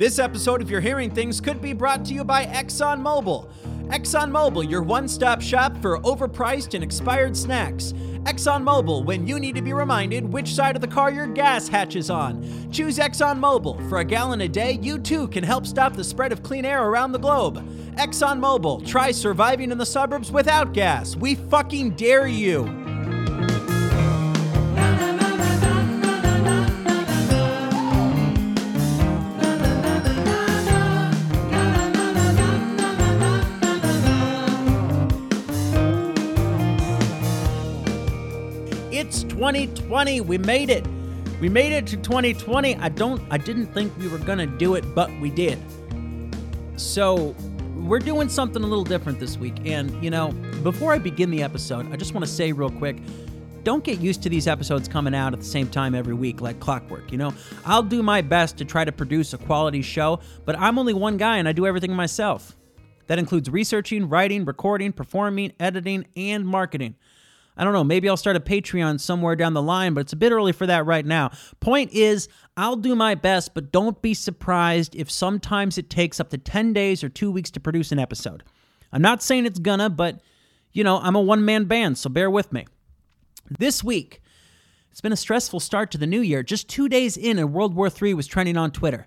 This episode of You're Hearing Things could be brought to you by ExxonMobil. ExxonMobil, your one stop shop for overpriced and expired snacks. ExxonMobil, when you need to be reminded which side of the car your gas hatch is on. Choose ExxonMobil. For a gallon a day, you too can help stop the spread of clean air around the globe. ExxonMobil, try surviving in the suburbs without gas. We fucking dare you. 2020. We made it. We made it to 2020. I don't I didn't think we were going to do it, but we did. So, we're doing something a little different this week. And, you know, before I begin the episode, I just want to say real quick, don't get used to these episodes coming out at the same time every week like clockwork, you know? I'll do my best to try to produce a quality show, but I'm only one guy and I do everything myself. That includes researching, writing, recording, performing, editing, and marketing. I don't know, maybe I'll start a Patreon somewhere down the line, but it's a bit early for that right now. Point is, I'll do my best, but don't be surprised if sometimes it takes up to 10 days or two weeks to produce an episode. I'm not saying it's gonna, but you know, I'm a one man band, so bear with me. This week, it's been a stressful start to the new year. Just two days in, and World War III was trending on Twitter.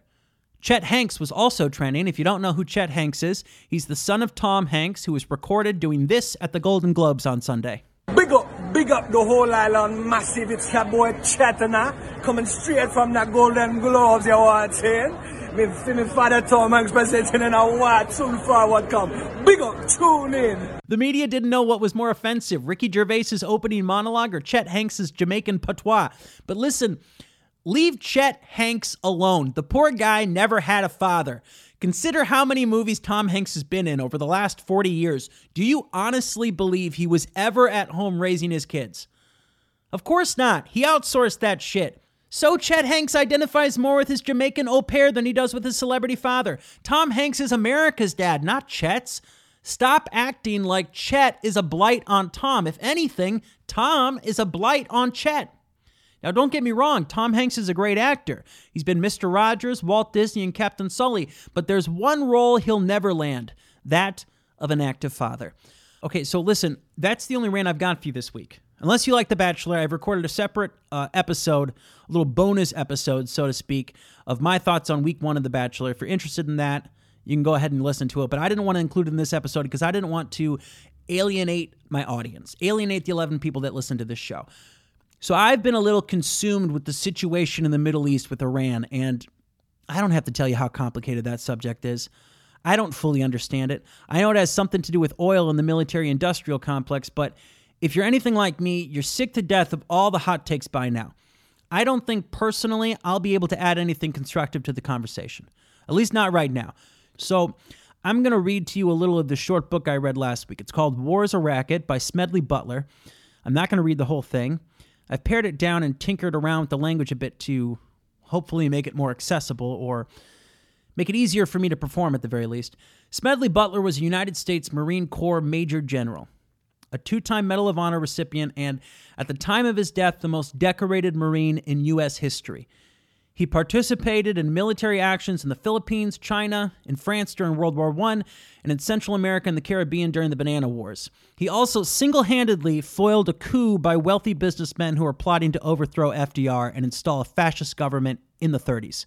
Chet Hanks was also trending. If you don't know who Chet Hanks is, he's the son of Tom Hanks, who was recorded doing this at the Golden Globes on Sunday. Big up the whole island, massive. It's your boy Chatana, coming straight from the Golden Globes, you want saying? Me, me father Tom Hanks presenting in a what, soon forward come. Big up, tune in. The media didn't know what was more offensive Ricky Gervais's opening monologue or Chet Hanks's Jamaican patois. But listen, leave Chet Hanks alone. The poor guy never had a father. Consider how many movies Tom Hanks has been in over the last 40 years. Do you honestly believe he was ever at home raising his kids? Of course not. He outsourced that shit. So Chet Hanks identifies more with his Jamaican au pair than he does with his celebrity father. Tom Hanks is America's dad, not Chet's. Stop acting like Chet is a blight on Tom. If anything, Tom is a blight on Chet. Now, don't get me wrong, Tom Hanks is a great actor. He's been Mr. Rogers, Walt Disney, and Captain Sully, but there's one role he'll never land that of an active father. Okay, so listen, that's the only rant I've got for you this week. Unless you like The Bachelor, I've recorded a separate uh, episode, a little bonus episode, so to speak, of my thoughts on week one of The Bachelor. If you're interested in that, you can go ahead and listen to it. But I didn't want to include it in this episode because I didn't want to alienate my audience, alienate the 11 people that listen to this show. So I've been a little consumed with the situation in the Middle East with Iran, and I don't have to tell you how complicated that subject is. I don't fully understand it. I know it has something to do with oil and the military industrial complex, but if you're anything like me, you're sick to death of all the hot takes by now. I don't think personally I'll be able to add anything constructive to the conversation, at least not right now. So I'm going to read to you a little of the short book I read last week. It's called War is a Racket by Smedley Butler. I'm not going to read the whole thing. I've pared it down and tinkered around with the language a bit to hopefully make it more accessible or make it easier for me to perform at the very least. Smedley Butler was a United States Marine Corps Major General, a two time Medal of Honor recipient, and at the time of his death, the most decorated Marine in U.S. history. He participated in military actions in the Philippines, China, in France during World War I, and in Central America and the Caribbean during the Banana Wars. He also single handedly foiled a coup by wealthy businessmen who were plotting to overthrow FDR and install a fascist government in the 30s.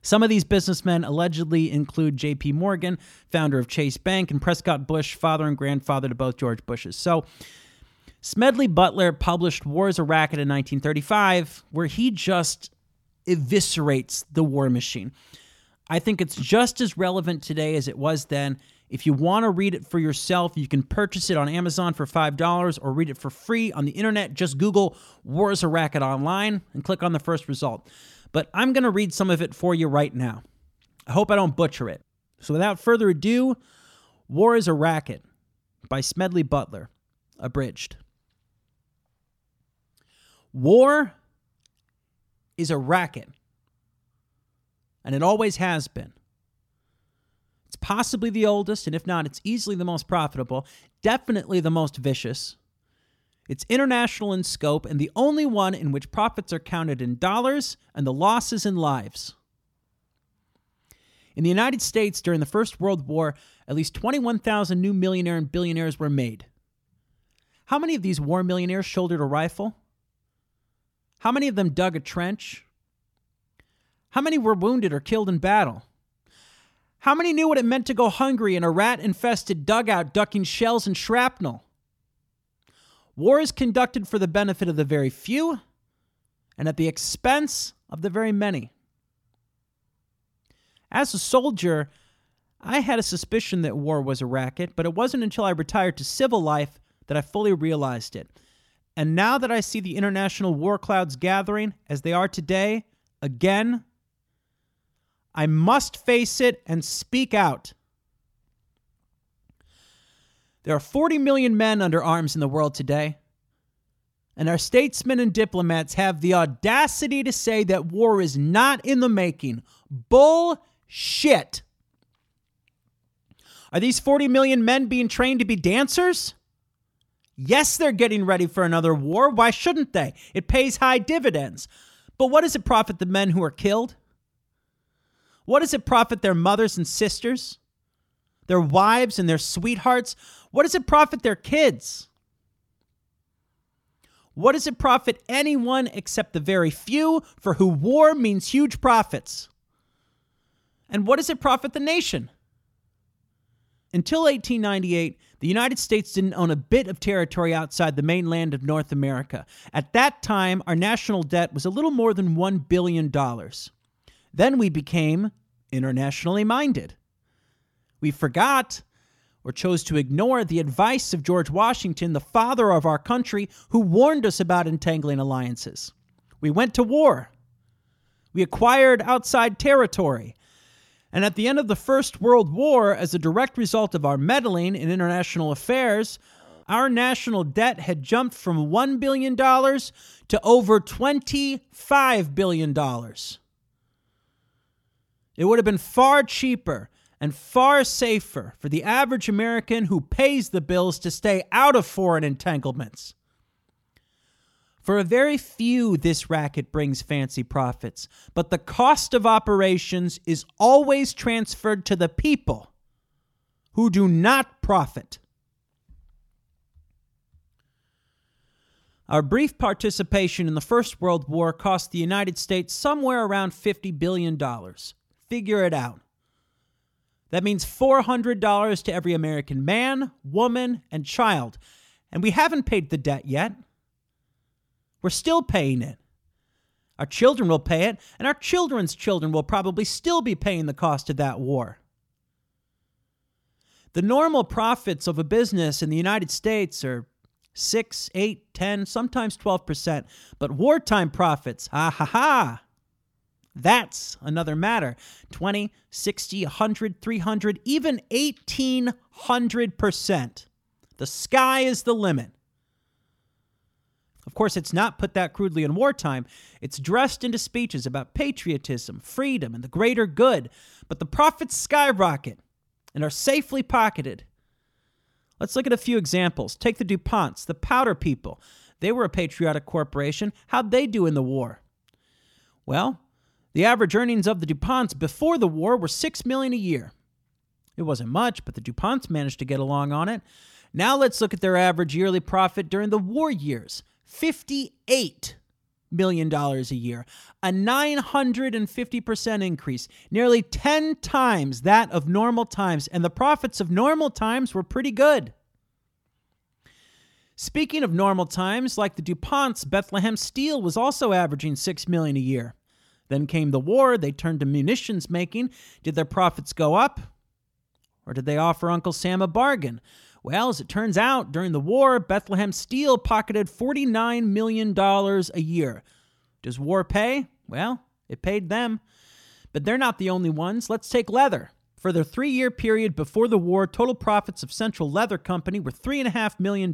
Some of these businessmen allegedly include J.P. Morgan, founder of Chase Bank, and Prescott Bush, father and grandfather to both George Bushes. So, Smedley Butler published War is a Racket in 1935, where he just eviscerates the war machine. I think it's just as relevant today as it was then. If you want to read it for yourself, you can purchase it on Amazon for $5 or read it for free on the internet. Just Google War is a Racket online and click on the first result. But I'm going to read some of it for you right now. I hope I don't butcher it. So without further ado, War is a Racket by Smedley Butler, abridged. War is a racket, and it always has been. It's possibly the oldest, and if not, it's easily the most profitable, definitely the most vicious. It's international in scope and the only one in which profits are counted in dollars and the losses in lives. In the United States during the First World War, at least 21,000 new millionaire and billionaires were made. How many of these war millionaires shouldered a rifle? How many of them dug a trench? How many were wounded or killed in battle? How many knew what it meant to go hungry in a rat infested dugout ducking shells and shrapnel? War is conducted for the benefit of the very few and at the expense of the very many. As a soldier, I had a suspicion that war was a racket, but it wasn't until I retired to civil life that I fully realized it. And now that I see the international war clouds gathering as they are today, again, I must face it and speak out. There are 40 million men under arms in the world today. And our statesmen and diplomats have the audacity to say that war is not in the making. Bullshit. Are these 40 million men being trained to be dancers? Yes, they're getting ready for another war. Why shouldn't they? It pays high dividends. But what does it profit the men who are killed? What does it profit their mothers and sisters, their wives and their sweethearts? What does it profit their kids? What does it profit anyone except the very few for who war means huge profits? And what does it profit the nation? Until 1898, the United States didn't own a bit of territory outside the mainland of North America. At that time, our national debt was a little more than $1 billion. Then we became internationally minded. We forgot or chose to ignore the advice of George Washington, the father of our country, who warned us about entangling alliances. We went to war. We acquired outside territory. And at the end of the First World War, as a direct result of our meddling in international affairs, our national debt had jumped from $1 billion to over $25 billion. It would have been far cheaper and far safer for the average American who pays the bills to stay out of foreign entanglements. For a very few, this racket brings fancy profits, but the cost of operations is always transferred to the people who do not profit. Our brief participation in the First World War cost the United States somewhere around $50 billion. Figure it out. That means $400 to every American man, woman, and child. And we haven't paid the debt yet. We're still paying it. Our children will pay it, and our children's children will probably still be paying the cost of that war. The normal profits of a business in the United States are 6, 8, 10, sometimes 12%. But wartime profits, ha ha ha, that's another matter. 20, 60, 100, 300, even 1800%. The sky is the limit. Of course, it's not put that crudely in wartime. It's dressed into speeches about patriotism, freedom, and the greater good. But the profits skyrocket and are safely pocketed. Let's look at a few examples. Take the DuPonts, the powder people. They were a patriotic corporation. How'd they do in the war? Well, the average earnings of the DuPonts before the war were 6 million a year. It wasn't much, but the DuPonts managed to get along on it. Now let's look at their average yearly profit during the war years. 58 million dollars a year, a 950% increase, nearly 10 times that of normal times, and the profits of normal times were pretty good. Speaking of normal times, like the DuPonts, Bethlehem Steel was also averaging 6 million a year. Then came the war, they turned to munitions making. Did their profits go up? Or did they offer Uncle Sam a bargain? Well, as it turns out, during the war, Bethlehem Steel pocketed $49 million a year. Does war pay? Well, it paid them. But they're not the only ones. Let's take leather. For the three year period before the war, total profits of Central Leather Company were $3.5 million.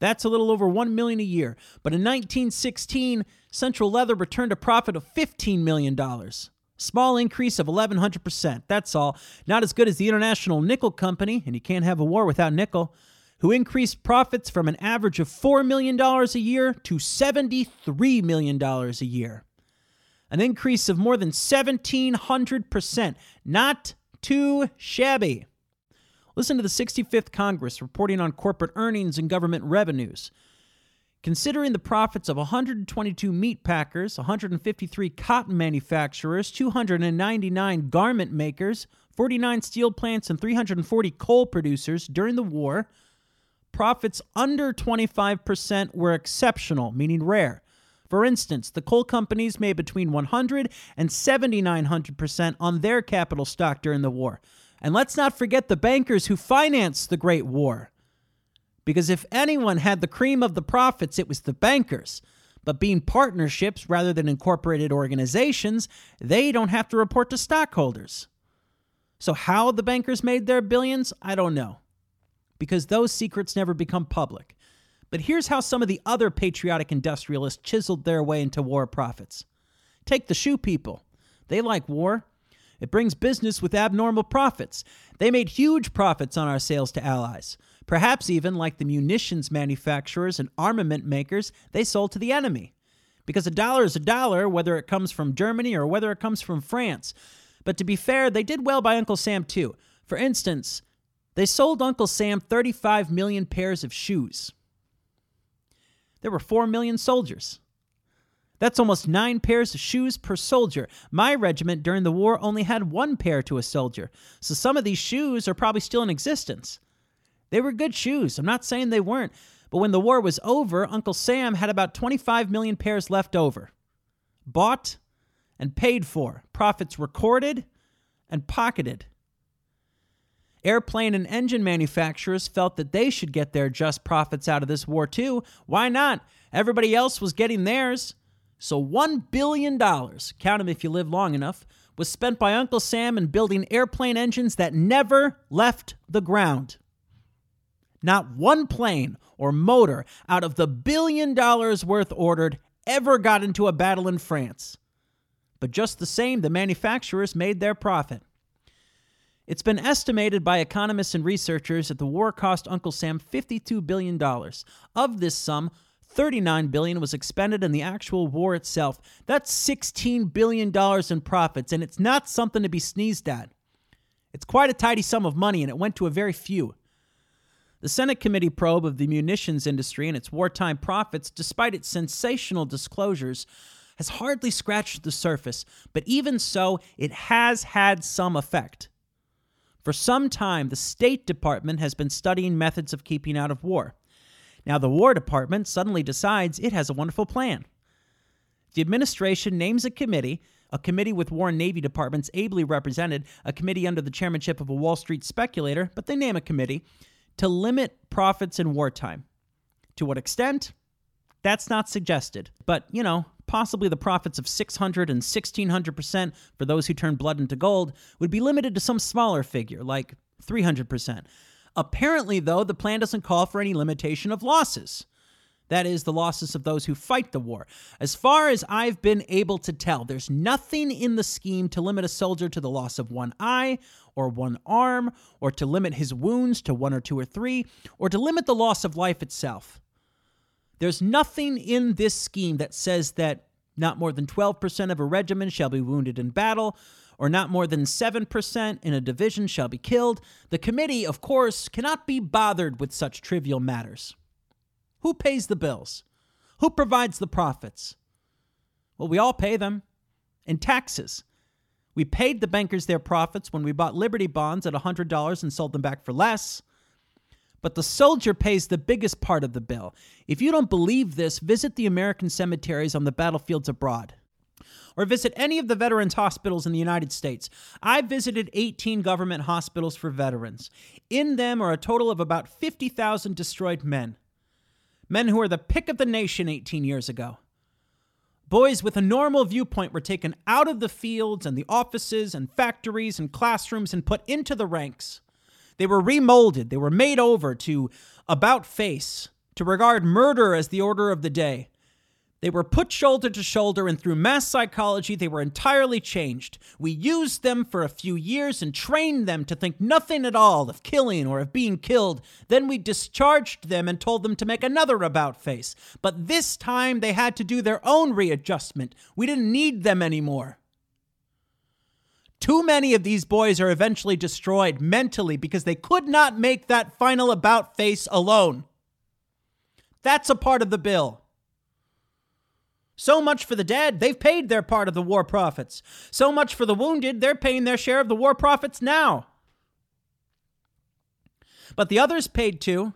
That's a little over 1 million a year. But in 1916, Central Leather returned a profit of $15 million. Small increase of 1100%. That's all. Not as good as the International Nickel Company, and you can't have a war without nickel, who increased profits from an average of $4 million a year to $73 million a year. an increase of more than 1,700%. Not too shabby. Listen to the 65th Congress reporting on corporate earnings and government revenues. Considering the profits of 122 meat packers, 153 cotton manufacturers, 299 garment makers, 49 steel plants, and 340 coal producers during the war, profits under 25% were exceptional, meaning rare. For instance, the coal companies made between 100 and 7,900% on their capital stock during the war. And let's not forget the bankers who financed the Great War. Because if anyone had the cream of the profits, it was the bankers. But being partnerships rather than incorporated organizations, they don't have to report to stockholders. So, how the bankers made their billions, I don't know. Because those secrets never become public. But here's how some of the other patriotic industrialists chiseled their way into war profits. Take the shoe people. They like war. It brings business with abnormal profits. They made huge profits on our sales to allies. Perhaps even, like the munitions manufacturers and armament makers, they sold to the enemy. Because a dollar is a dollar, whether it comes from Germany or whether it comes from France. But to be fair, they did well by Uncle Sam too. For instance, they sold Uncle Sam 35 million pairs of shoes. There were 4 million soldiers. That's almost nine pairs of shoes per soldier. My regiment during the war only had one pair to a soldier, so some of these shoes are probably still in existence. They were good shoes, I'm not saying they weren't, but when the war was over, Uncle Sam had about 25 million pairs left over. Bought and paid for, profits recorded and pocketed. Airplane and engine manufacturers felt that they should get their just profits out of this war too. Why not? Everybody else was getting theirs. So $1 billion, count them if you live long enough, was spent by Uncle Sam in building airplane engines that never left the ground. Not one plane or motor out of the billion dollars worth ordered ever got into a battle in France. But just the same, the manufacturers made their profit. It's been estimated by economists and researchers that the war cost Uncle Sam $52 billion. Of this sum, 39 billion was expended in the actual war itself. That's 16 billion dollars in profits and it's not something to be sneezed at. It's quite a tidy sum of money and it went to a very few. The Senate committee probe of the munitions industry and its wartime profits, despite its sensational disclosures, has hardly scratched the surface, but even so, it has had some effect. For some time, the State Department has been studying methods of keeping out of war. Now, the War Department suddenly decides it has a wonderful plan. The administration names a committee, a committee with War and Navy departments ably represented, a committee under the chairmanship of a Wall Street speculator, but they name a committee, to limit profits in wartime. To what extent? That's not suggested. But, you know, possibly the profits of 600 and 1600% for those who turn blood into gold would be limited to some smaller figure, like 300%. Apparently, though, the plan doesn't call for any limitation of losses. That is, the losses of those who fight the war. As far as I've been able to tell, there's nothing in the scheme to limit a soldier to the loss of one eye or one arm, or to limit his wounds to one or two or three, or to limit the loss of life itself. There's nothing in this scheme that says that not more than 12% of a regiment shall be wounded in battle, or not more than 7% in a division shall be killed, the committee, of course, cannot be bothered with such trivial matters. Who pays the bills? Who provides the profits? Well, we all pay them in taxes. We paid the bankers their profits when we bought Liberty bonds at $100 and sold them back for less. But the soldier pays the biggest part of the bill. If you don't believe this, visit the American cemeteries on the battlefields abroad or visit any of the veterans hospitals in the United States. I visited 18 government hospitals for veterans. In them are a total of about 50,000 destroyed men. Men who were the pick of the nation 18 years ago. Boys with a normal viewpoint were taken out of the fields and the offices and factories and classrooms and put into the ranks. They were remolded, they were made over to about face, to regard murder as the order of the day. They were put shoulder to shoulder, and through mass psychology, they were entirely changed. We used them for a few years and trained them to think nothing at all of killing or of being killed. Then we discharged them and told them to make another about face. But this time, they had to do their own readjustment. We didn't need them anymore. Too many of these boys are eventually destroyed mentally because they could not make that final about face alone. That's a part of the bill. So much for the dead, they've paid their part of the war profits. So much for the wounded, they're paying their share of the war profits now. But the others paid too.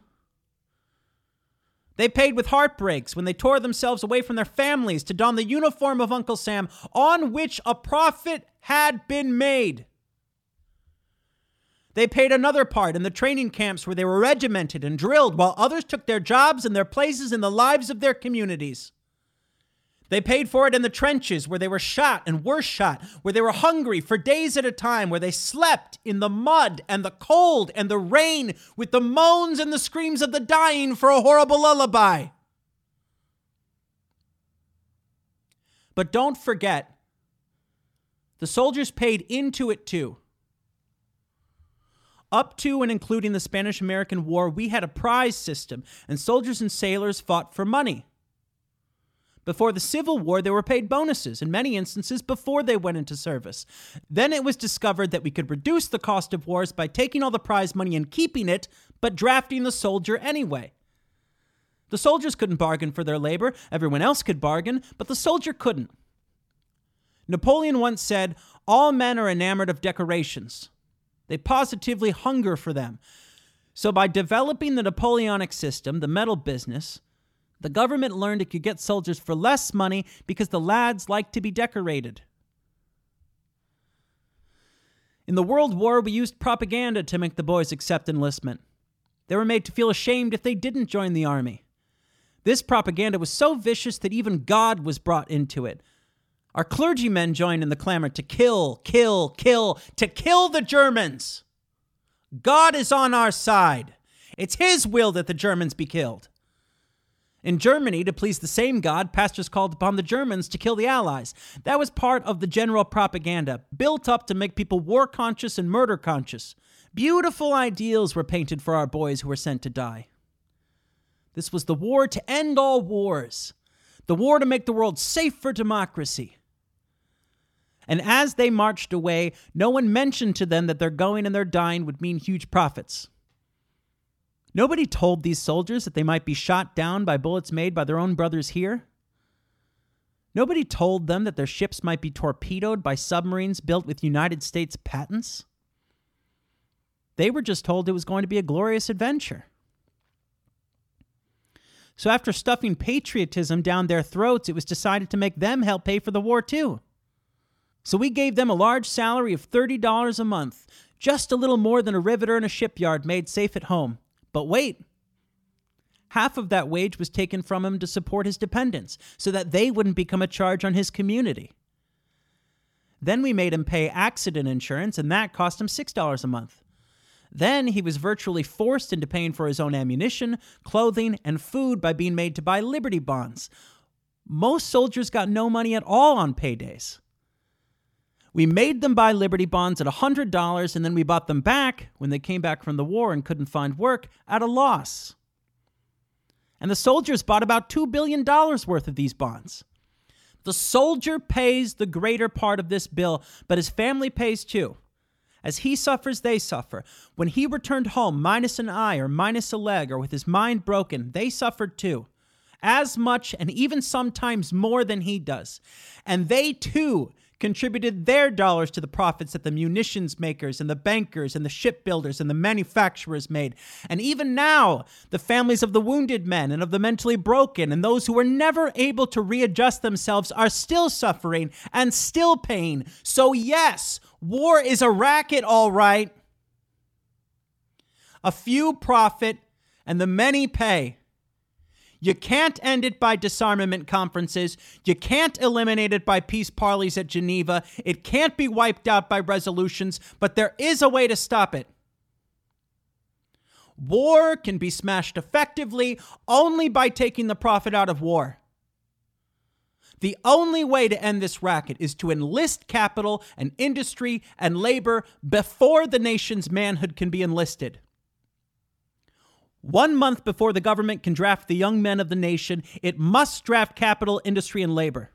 They paid with heartbreaks when they tore themselves away from their families to don the uniform of Uncle Sam on which a profit had been made. They paid another part in the training camps where they were regimented and drilled while others took their jobs and their places in the lives of their communities. They paid for it in the trenches where they were shot and were shot, where they were hungry for days at a time, where they slept in the mud and the cold and the rain with the moans and the screams of the dying for a horrible lullaby. But don't forget, the soldiers paid into it too. Up to and including the Spanish American War, we had a prize system, and soldiers and sailors fought for money. Before the Civil War, they were paid bonuses, in many instances before they went into service. Then it was discovered that we could reduce the cost of wars by taking all the prize money and keeping it, but drafting the soldier anyway. The soldiers couldn't bargain for their labor, everyone else could bargain, but the soldier couldn't. Napoleon once said, All men are enamored of decorations. They positively hunger for them. So, by developing the Napoleonic system, the medal business, the government learned it could get soldiers for less money because the lads liked to be decorated. In the World War, we used propaganda to make the boys accept enlistment. They were made to feel ashamed if they didn't join the army. This propaganda was so vicious that even God was brought into it. Our clergymen joined in the clamor to kill, kill, kill, to kill the Germans. God is on our side. It's His will that the Germans be killed. In Germany, to please the same God, pastors called upon the Germans to kill the Allies. That was part of the general propaganda, built up to make people war conscious and murder conscious. Beautiful ideals were painted for our boys who were sent to die. This was the war to end all wars, the war to make the world safe for democracy. And as they marched away, no one mentioned to them that their going and their dying would mean huge profits. Nobody told these soldiers that they might be shot down by bullets made by their own brothers here. Nobody told them that their ships might be torpedoed by submarines built with United States patents. They were just told it was going to be a glorious adventure. So, after stuffing patriotism down their throats, it was decided to make them help pay for the war too. So, we gave them a large salary of $30 a month, just a little more than a riveter in a shipyard made safe at home. But wait, half of that wage was taken from him to support his dependents so that they wouldn't become a charge on his community. Then we made him pay accident insurance, and that cost him $6 a month. Then he was virtually forced into paying for his own ammunition, clothing, and food by being made to buy Liberty bonds. Most soldiers got no money at all on paydays. We made them buy Liberty bonds at $100, and then we bought them back when they came back from the war and couldn't find work at a loss. And the soldiers bought about $2 billion worth of these bonds. The soldier pays the greater part of this bill, but his family pays too. As he suffers, they suffer. When he returned home, minus an eye or minus a leg or with his mind broken, they suffered too. As much and even sometimes more than he does. And they too contributed their dollars to the profits that the munitions makers and the bankers and the shipbuilders and the manufacturers made. And even now, the families of the wounded men and of the mentally broken and those who were never able to readjust themselves are still suffering and still paying. So, yes, war is a racket, all right. A few profit and the many pay. You can't end it by disarmament conferences. You can't eliminate it by peace parleys at Geneva. It can't be wiped out by resolutions, but there is a way to stop it. War can be smashed effectively only by taking the profit out of war. The only way to end this racket is to enlist capital and industry and labor before the nation's manhood can be enlisted. One month before the government can draft the young men of the nation, it must draft capital, industry, and labor.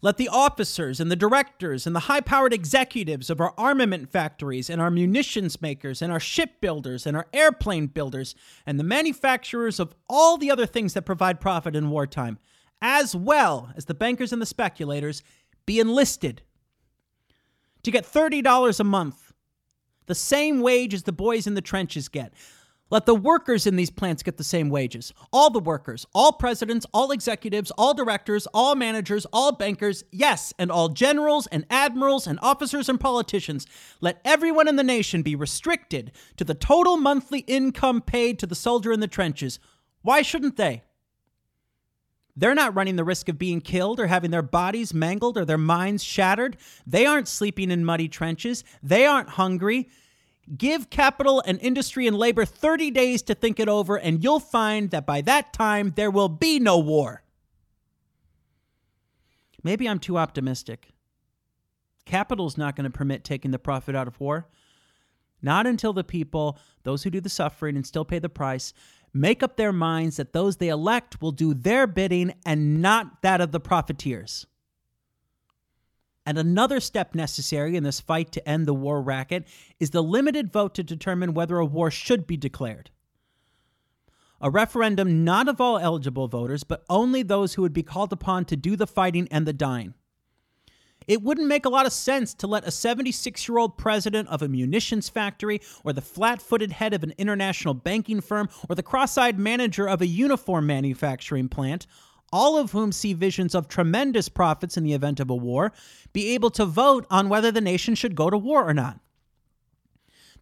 Let the officers and the directors and the high powered executives of our armament factories and our munitions makers and our shipbuilders and our airplane builders and the manufacturers of all the other things that provide profit in wartime, as well as the bankers and the speculators, be enlisted to get $30 a month, the same wage as the boys in the trenches get. Let the workers in these plants get the same wages. All the workers, all presidents, all executives, all directors, all managers, all bankers, yes, and all generals and admirals and officers and politicians. Let everyone in the nation be restricted to the total monthly income paid to the soldier in the trenches. Why shouldn't they? They're not running the risk of being killed or having their bodies mangled or their minds shattered. They aren't sleeping in muddy trenches. They aren't hungry. Give capital and industry and labor 30 days to think it over, and you'll find that by that time there will be no war. Maybe I'm too optimistic. Capital's not going to permit taking the profit out of war. Not until the people, those who do the suffering and still pay the price, make up their minds that those they elect will do their bidding and not that of the profiteers. And another step necessary in this fight to end the war racket is the limited vote to determine whether a war should be declared. A referendum not of all eligible voters, but only those who would be called upon to do the fighting and the dying. It wouldn't make a lot of sense to let a 76 year old president of a munitions factory, or the flat footed head of an international banking firm, or the cross eyed manager of a uniform manufacturing plant all of whom see visions of tremendous profits in the event of a war, be able to vote on whether the nation should go to war or not.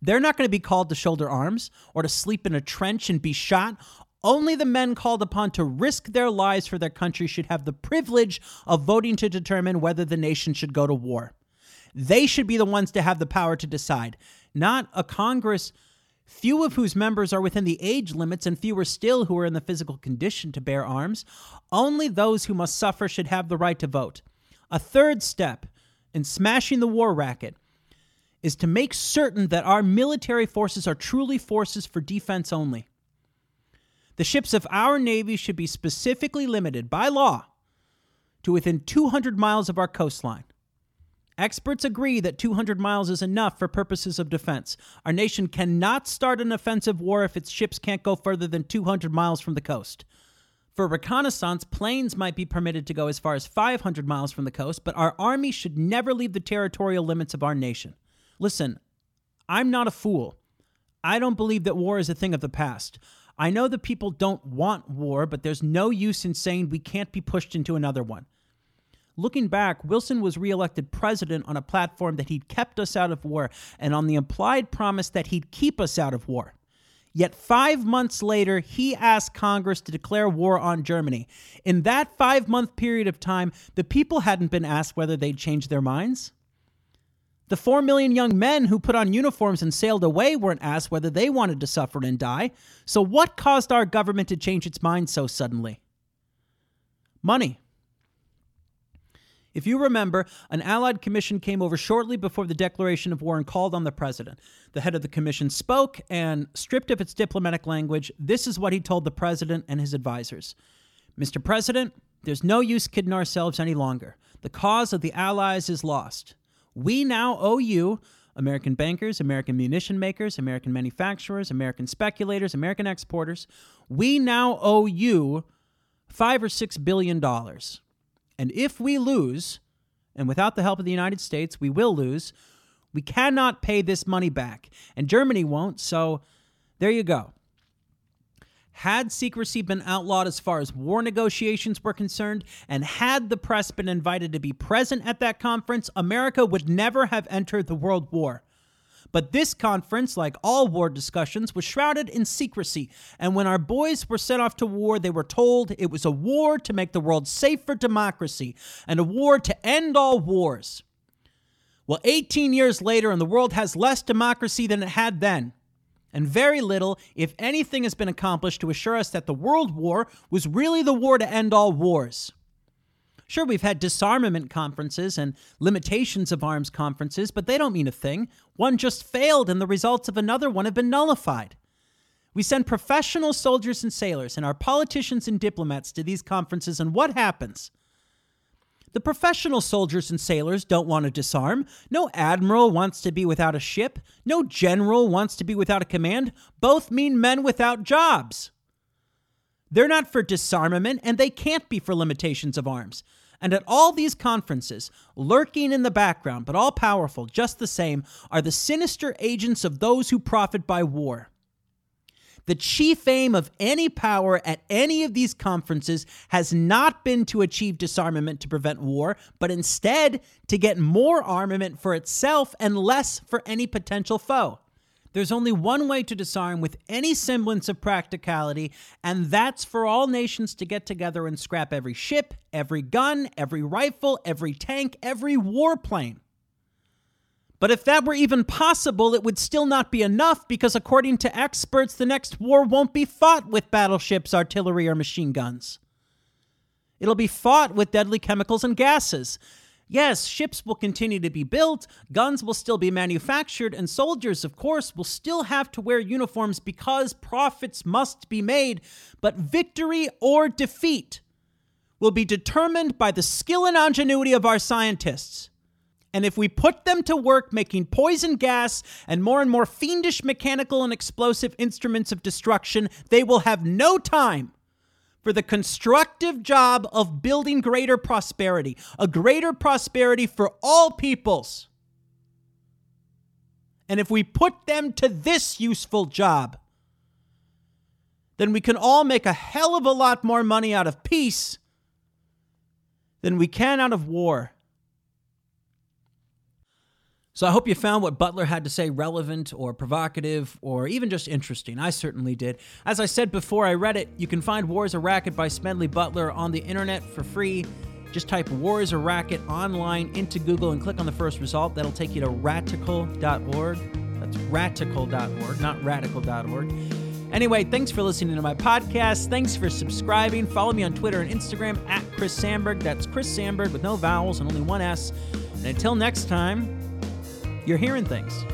They're not going to be called to shoulder arms or to sleep in a trench and be shot. Only the men called upon to risk their lives for their country should have the privilege of voting to determine whether the nation should go to war. They should be the ones to have the power to decide, not a Congress few of whose members are within the age limits and fewer still who are in the physical condition to bear arms. Only those who must suffer should have the right to vote. A third step in smashing the war racket is to make certain that our military forces are truly forces for defense only. The ships of our Navy should be specifically limited by law to within 200 miles of our coastline. Experts agree that 200 miles is enough for purposes of defense. Our nation cannot start an offensive war if its ships can't go further than 200 miles from the coast. For reconnaissance, planes might be permitted to go as far as 500 miles from the coast, but our army should never leave the territorial limits of our nation. Listen, I'm not a fool. I don't believe that war is a thing of the past. I know that people don't want war, but there's no use in saying we can't be pushed into another one. Looking back, Wilson was reelected president on a platform that he'd kept us out of war and on the implied promise that he'd keep us out of war. Yet five months later, he asked Congress to declare war on Germany. In that five month period of time, the people hadn't been asked whether they'd changed their minds. The four million young men who put on uniforms and sailed away weren't asked whether they wanted to suffer and die. So, what caused our government to change its mind so suddenly? Money. If you remember, an Allied commission came over shortly before the declaration of war and called on the president. The head of the commission spoke, and stripped of its diplomatic language, this is what he told the president and his advisors Mr. President, there's no use kidding ourselves any longer. The cause of the Allies is lost. We now owe you, American bankers, American munition makers, American manufacturers, American speculators, American exporters, we now owe you five or six billion dollars. And if we lose, and without the help of the United States, we will lose, we cannot pay this money back. And Germany won't, so there you go. Had secrecy been outlawed as far as war negotiations were concerned, and had the press been invited to be present at that conference, America would never have entered the World War. But this conference, like all war discussions, was shrouded in secrecy. And when our boys were sent off to war, they were told it was a war to make the world safe for democracy and a war to end all wars. Well, 18 years later, and the world has less democracy than it had then. And very little, if anything, has been accomplished to assure us that the World War was really the war to end all wars. Sure, we've had disarmament conferences and limitations of arms conferences, but they don't mean a thing. One just failed, and the results of another one have been nullified. We send professional soldiers and sailors and our politicians and diplomats to these conferences, and what happens? The professional soldiers and sailors don't want to disarm. No admiral wants to be without a ship. No general wants to be without a command. Both mean men without jobs. They're not for disarmament, and they can't be for limitations of arms. And at all these conferences, lurking in the background, but all powerful just the same, are the sinister agents of those who profit by war. The chief aim of any power at any of these conferences has not been to achieve disarmament to prevent war, but instead to get more armament for itself and less for any potential foe. There's only one way to disarm with any semblance of practicality, and that's for all nations to get together and scrap every ship, every gun, every rifle, every tank, every warplane. But if that were even possible, it would still not be enough because, according to experts, the next war won't be fought with battleships, artillery, or machine guns. It'll be fought with deadly chemicals and gases. Yes, ships will continue to be built, guns will still be manufactured, and soldiers, of course, will still have to wear uniforms because profits must be made. But victory or defeat will be determined by the skill and ingenuity of our scientists. And if we put them to work making poison gas and more and more fiendish mechanical and explosive instruments of destruction, they will have no time for the constructive job of building greater prosperity, a greater prosperity for all peoples. And if we put them to this useful job, then we can all make a hell of a lot more money out of peace than we can out of war. So I hope you found what Butler had to say relevant or provocative or even just interesting. I certainly did. As I said before I read it, you can find War is a Racket by Smedley Butler on the internet for free. Just type War is a Racket online into Google and click on the first result. That'll take you to ratical.org. That's ratical.org, not radical.org. Anyway, thanks for listening to my podcast. Thanks for subscribing. Follow me on Twitter and Instagram at Chris Sandberg. That's Chris Sandberg with no vowels and only one S. And until next time, you're hearing things.